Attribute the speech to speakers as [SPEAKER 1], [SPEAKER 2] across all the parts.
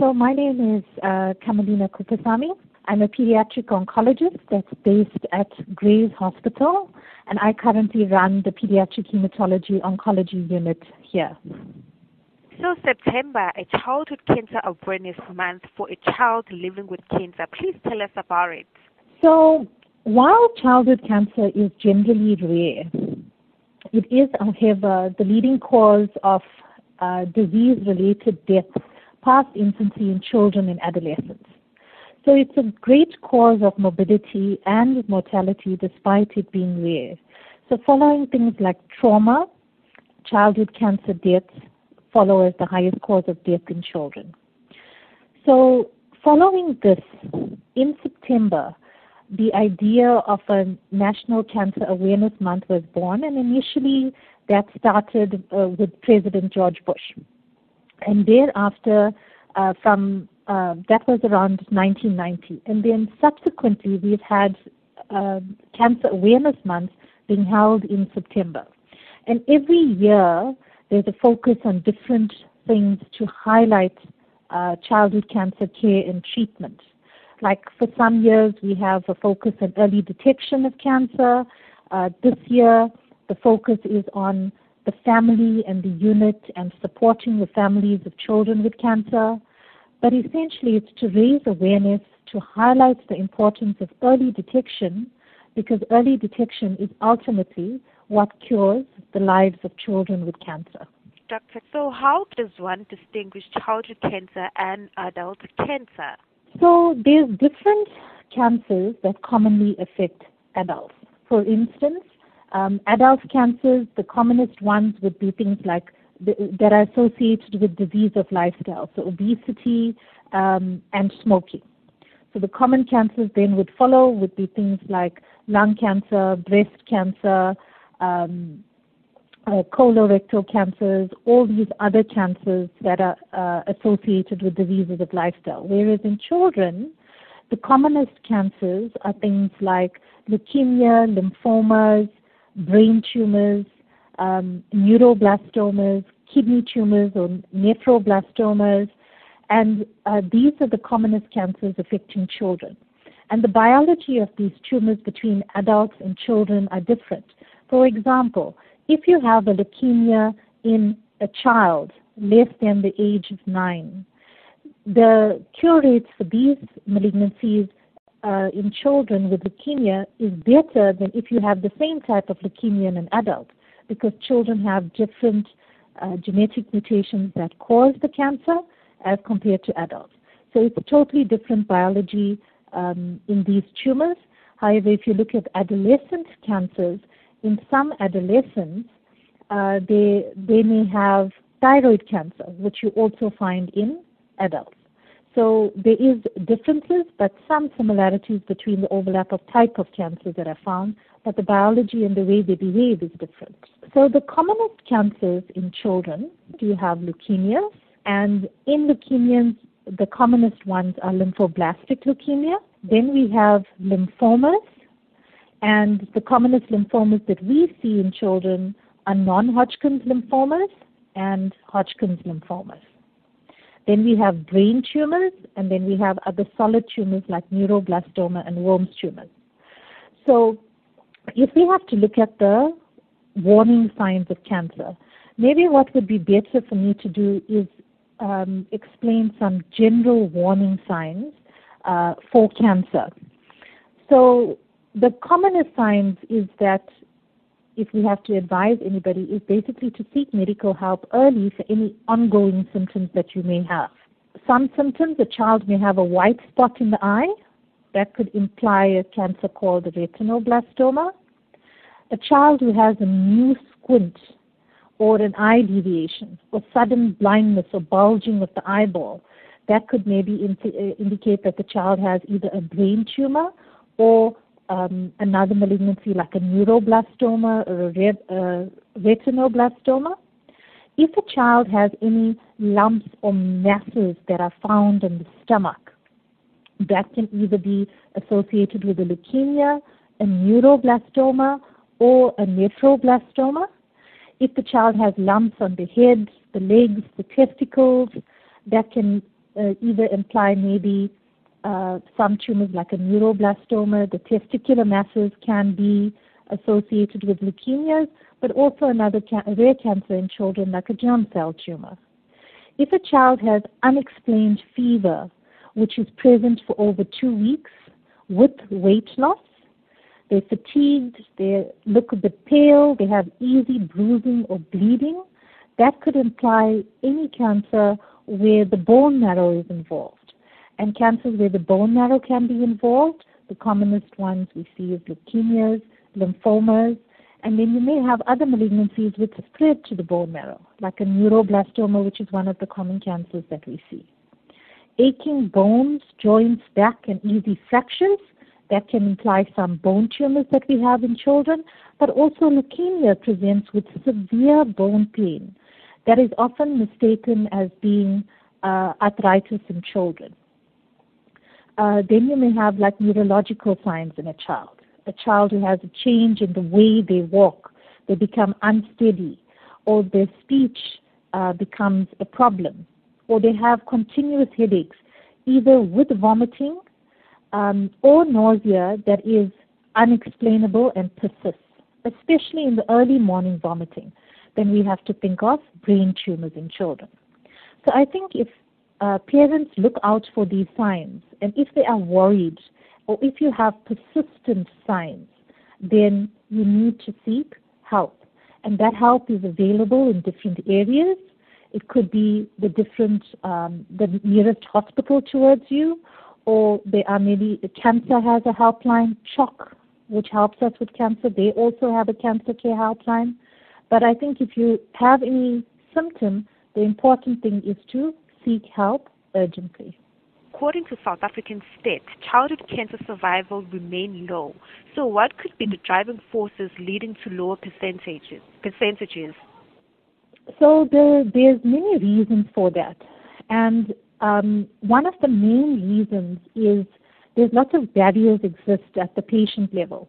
[SPEAKER 1] So my name is uh, Kamalina Coopasamy. I'm a pediatric oncologist that's based at Grey's Hospital, and I currently run the pediatric hematology oncology unit here.
[SPEAKER 2] So September, a childhood cancer awareness month for a child living with cancer. Please tell us about it.
[SPEAKER 1] So while childhood cancer is generally rare, it is, however, the leading cause of uh, disease-related deaths past infancy in children and adolescents. So it's a great cause of morbidity and mortality despite it being rare. So following things like trauma, childhood cancer deaths follow as the highest cause of death in children. So following this, in September, the idea of a National Cancer Awareness Month was born, and initially that started uh, with President George Bush. And thereafter, uh, from uh, that was around 1990. And then subsequently, we've had uh, Cancer Awareness Month being held in September. And every year, there's a focus on different things to highlight uh, childhood cancer care and treatment. Like for some years, we have a focus on early detection of cancer. Uh, this year, the focus is on the family and the unit and supporting the families of children with cancer. But essentially, it's to raise awareness, to highlight the importance of early detection, because early detection is ultimately what cures the lives of children with cancer.
[SPEAKER 2] Doctor, so how does one distinguish childhood cancer and adult cancer?
[SPEAKER 1] So there's different cancers that commonly affect adults. For instance, um, adult cancers, the commonest ones would be things like that are associated with disease of lifestyle, so obesity um, and smoking. So the common cancers then would follow would be things like lung cancer, breast cancer, um, uh, colorectal cancers, all these other cancers that are uh, associated with diseases of lifestyle. Whereas in children, the commonest cancers are things like leukemia, lymphomas, brain tumors, um, neuroblastomas, kidney tumors, or nephroblastomas, and uh, these are the commonest cancers affecting children. And the biology of these tumors between adults and children are different. For example, if you have a leukemia in a child less than the age of nine, the cure rates for these malignancies uh, in children with leukemia is better than if you have the same type of leukemia in an adult because children have different uh, genetic mutations that cause the cancer as compared to adults. So it's totally different biology um, in these tumors. However, if you look at adolescent cancers, in some adolescents, uh, they, they may have thyroid cancer, which you also find in adults. So there is differences, but some similarities between the overlap of type of cancers that are found, but the biology and the way they behave is different. So the commonest cancers in children, you have leukemias, and in leukemias, the commonest ones are lymphoblastic leukemia. Then we have lymphomas, and the commonest lymphomas that we see in children are non-Hodgkin's lymphomas and Hodgkin's lymphomas. Then we have brain tumors, and then we have other solid tumors like neuroblastoma and Wilms tumors. So if we have to look at the warning signs of cancer, maybe what would be better for me to do is um, explain some general warning signs uh, for cancer. So the commonest signs is that if we have to advise anybody, is basically to seek medical help early for any ongoing symptoms that you may have. Some symptoms, a child may have a white spot in the eye. That could imply a cancer called retinoblastoma. A child who has a new squint or an eye deviation or sudden blindness or bulging of the eyeball, that could maybe uh, indicate that the child has either a brain tumor or um, another malignancy like a neuroblastoma or a ret- uh, retinoblastoma. If a child has any lumps or masses that are found in the stomach, that can either be associated with a leukemia, a neuroblastoma, or a nephroblastoma. If the child has lumps on the head, the legs, the testicles, that can uh, either imply maybe uh, some tumors like a neuroblastoma. The testicular masses can be associated with leukemias, but also another ca- rare cancer in children like a germ cell tumor. If a child has unexplained fever, which is present for over two weeks with weight loss, they're fatigued, they look a bit pale, they have easy bruising or bleeding, that could imply any cancer where the bone marrow is involved. And cancers where the bone marrow can be involved, the commonest ones we see is leukemias, lymphomas, and then you may have other malignancies which spread to the bone marrow, like a neuroblastoma, which is one of the common cancers that we see. Aching bones, joints, back, and easy fractures, that can imply some bone tumors that we have in children, but also leukemia presents with severe bone pain that is often mistaken as being uh, arthritis in children. Uh, then you may have like neurological signs in a child. A child who has a change in the way they walk, they become unsteady, or their speech uh, becomes a problem, or they have continuous headaches, either with vomiting um, or nausea that is unexplainable and persists, especially in the early morning vomiting then we have to think of brain tumors in children. So I think if uh, parents look out for these signs, and if they are worried, or if you have persistent signs, then you need to seek help. And that help is available in different areas. It could be the different, um, the nearest hospital towards you, or there are maybe CANSA has a helpline, CHOC, which helps us with cancer. They also have a cancer care helpline. But I think if you have any symptom, the important thing is to seek help urgently.
[SPEAKER 2] According to South African stats, childhood cancer survival remain low. So what could be the driving forces leading to lower percentages? Percentages.
[SPEAKER 1] So there, there's many reasons for that, and um, one of the main reasons is there's lots of barriers exist at the patient level,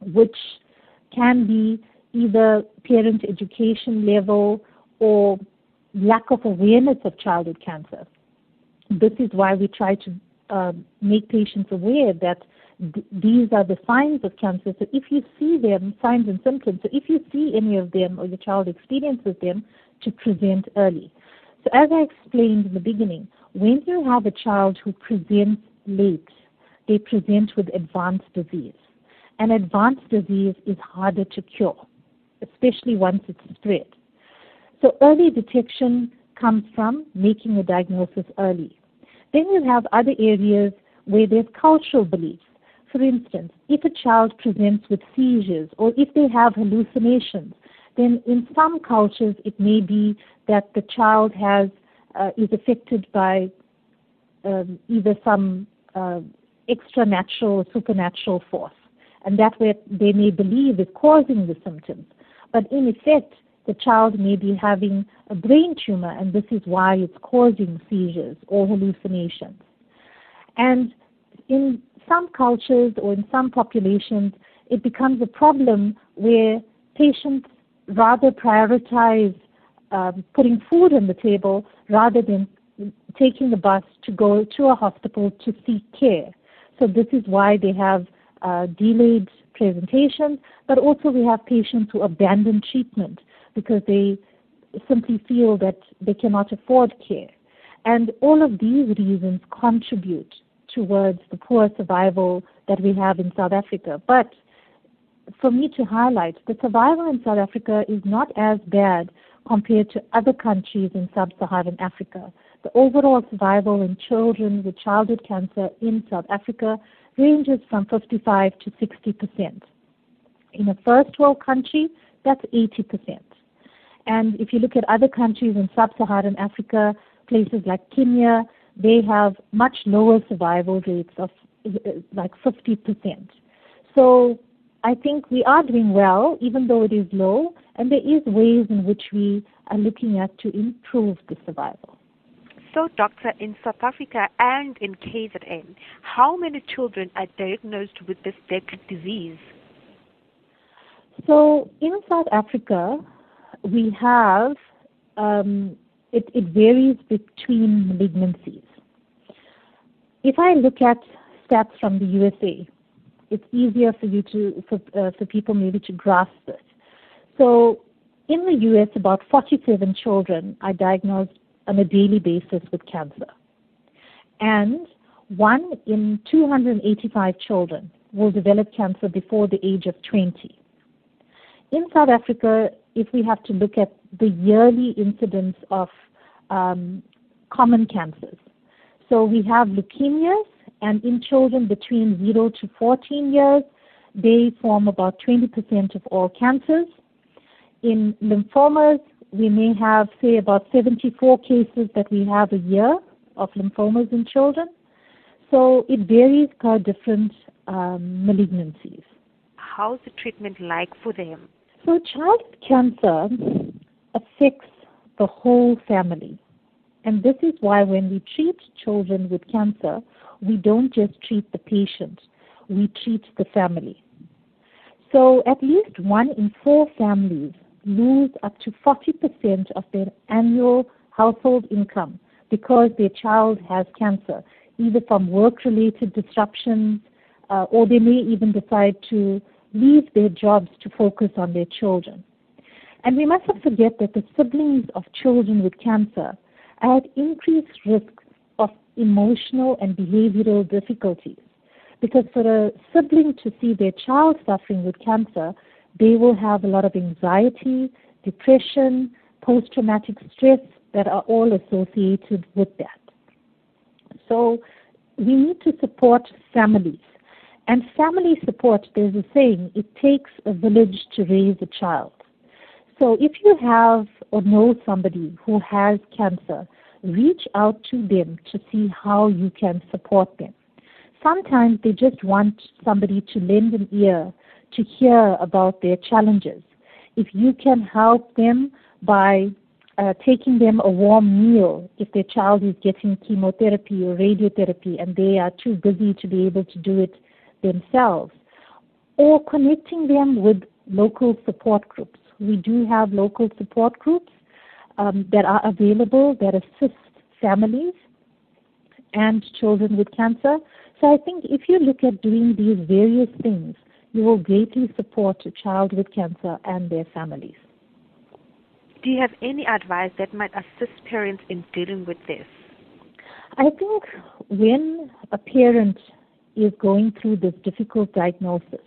[SPEAKER 1] which can be either parent education level or lack of awareness of childhood cancer. This is why we try to uh, make patients aware that th- these are the signs of cancer. So if you see them, signs and symptoms, so if you see any of them or your child experiences them, to present early. So as I explained in the beginning, when you have a child who presents late, they present with advanced disease. And advanced disease is harder to cure especially once it's spread. So early detection comes from making a diagnosis early. Then you have other areas where there's cultural beliefs. For instance, if a child presents with seizures or if they have hallucinations, then in some cultures it may be that the child has uh, is affected by um, either some uh, extra natural or supernatural force, and that way they may believe is causing the symptoms. But in effect, the child may be having a brain tumor, and this is why it's causing seizures or hallucinations. And in some cultures or in some populations, it becomes a problem where patients rather prioritize um, putting food on the table rather than taking the bus to go to a hospital to seek care. So this is why they have uh, delayed presentations, but also we have patients who abandon treatment because they simply feel that they cannot afford care. And all of these reasons contribute towards the poor survival that we have in South Africa. But for me to highlight, the survival in South Africa is not as bad compared to other countries in sub-Saharan Africa. The overall survival in children with childhood cancer in South Africa ranges from 55 to 60 percent. In a first world country, that's 80 percent. And if you look at other countries in sub-Saharan Africa, places like Kenya, they have much lower survival rates of uh, like 50 percent. So I think we are doing well, even though it is low, and there is ways in which we are looking at to improve the survival.
[SPEAKER 2] So, doctor, in South Africa and in KZN, how many children are diagnosed with this deadly disease?
[SPEAKER 1] So, in South Africa, we have um, it, it varies between malignancies. If I look at stats from the USA, it's easier for you to for, uh, for people maybe to grasp this. So in the US, about 47 children are diagnosed on a daily basis with cancer, and one in 285 children will develop cancer before the age of 20. In South Africa, if we have to look at the yearly incidence of um, common cancers, so we have leukemias, and in children between 0 to 14 years, they form about 20% of all cancers. In lymphomas, we may have, say, about 74 cases that we have a year of lymphomas in children. So it varies per different um, malignancies.
[SPEAKER 2] How's the treatment like for them?
[SPEAKER 1] So child cancer affects the whole family. And this is why when we treat children with cancer, we don't just treat the patient, we treat the family. So at least one in four families lose up to 40% of their annual household income because their child has cancer, either from work related disruptions uh, or they may even decide to leave their jobs to focus on their children. And we mustn't forget that the siblings of children with cancer are at increased risk of emotional and behavioral difficulties. Because for a sibling to see their child suffering with cancer, they will have a lot of anxiety, depression, post traumatic stress that are all associated with that. So we need to support families. And family support, there's a saying, it takes a village to raise a child. So if you have or know somebody who has cancer, reach out to them to see how you can support them. Sometimes they just want somebody to lend an ear to hear about their challenges. If you can help them by uh, taking them a warm meal if their child is getting chemotherapy or radiotherapy and they are too busy to be able to do it themselves, or connecting them with local support groups. We do have local support groups um, that are available that assist families and children with cancer. So I think if you look at doing these various things, you will greatly support a child with cancer and their families.
[SPEAKER 2] Do you have any advice that might assist parents in dealing with this?
[SPEAKER 1] I think when a parent is going through this difficult diagnosis,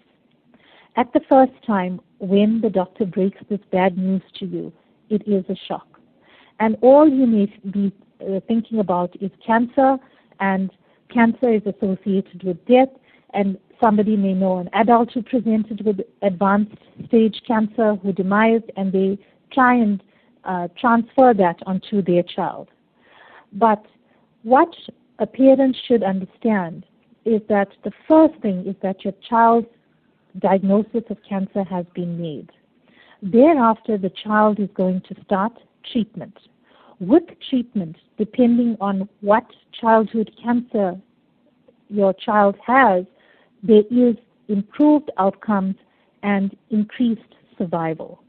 [SPEAKER 1] at the first time when the doctor breaks this bad news to you, it is a shock. And all you may be uh, thinking about is cancer, and cancer is associated with death, and somebody may know an adult who presented with advanced stage cancer who demised, and they try and uh, transfer that onto their child. But what a parent should understand is that the first thing is that your child's diagnosis of cancer has been made. Thereafter, the child is going to start treatment. With treatment, depending on what childhood cancer your child has, there is improved outcomes and increased survival.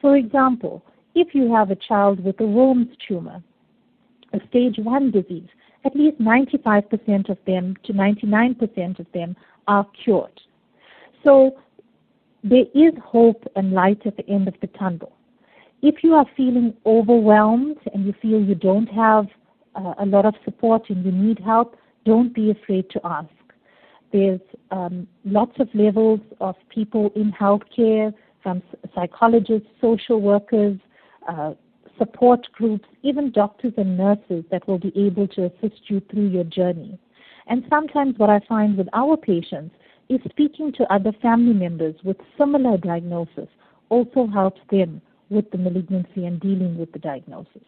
[SPEAKER 1] For example, if you have a child with a Wilms tumor, a stage 1 disease, at least 95% of them to 99% of them are cured. So there is hope and light at the end of the tunnel. If you are feeling overwhelmed and you feel you don't have uh, a lot of support and you need help, don't be afraid to ask. There's um, lots of levels of people in healthcare, from psychologists, social workers, uh, support groups, even doctors and nurses that will be able to assist you through your journey. And sometimes what I find with our patients is speaking to other family members with similar diagnosis also helps them with the malignancy and dealing with the diagnosis.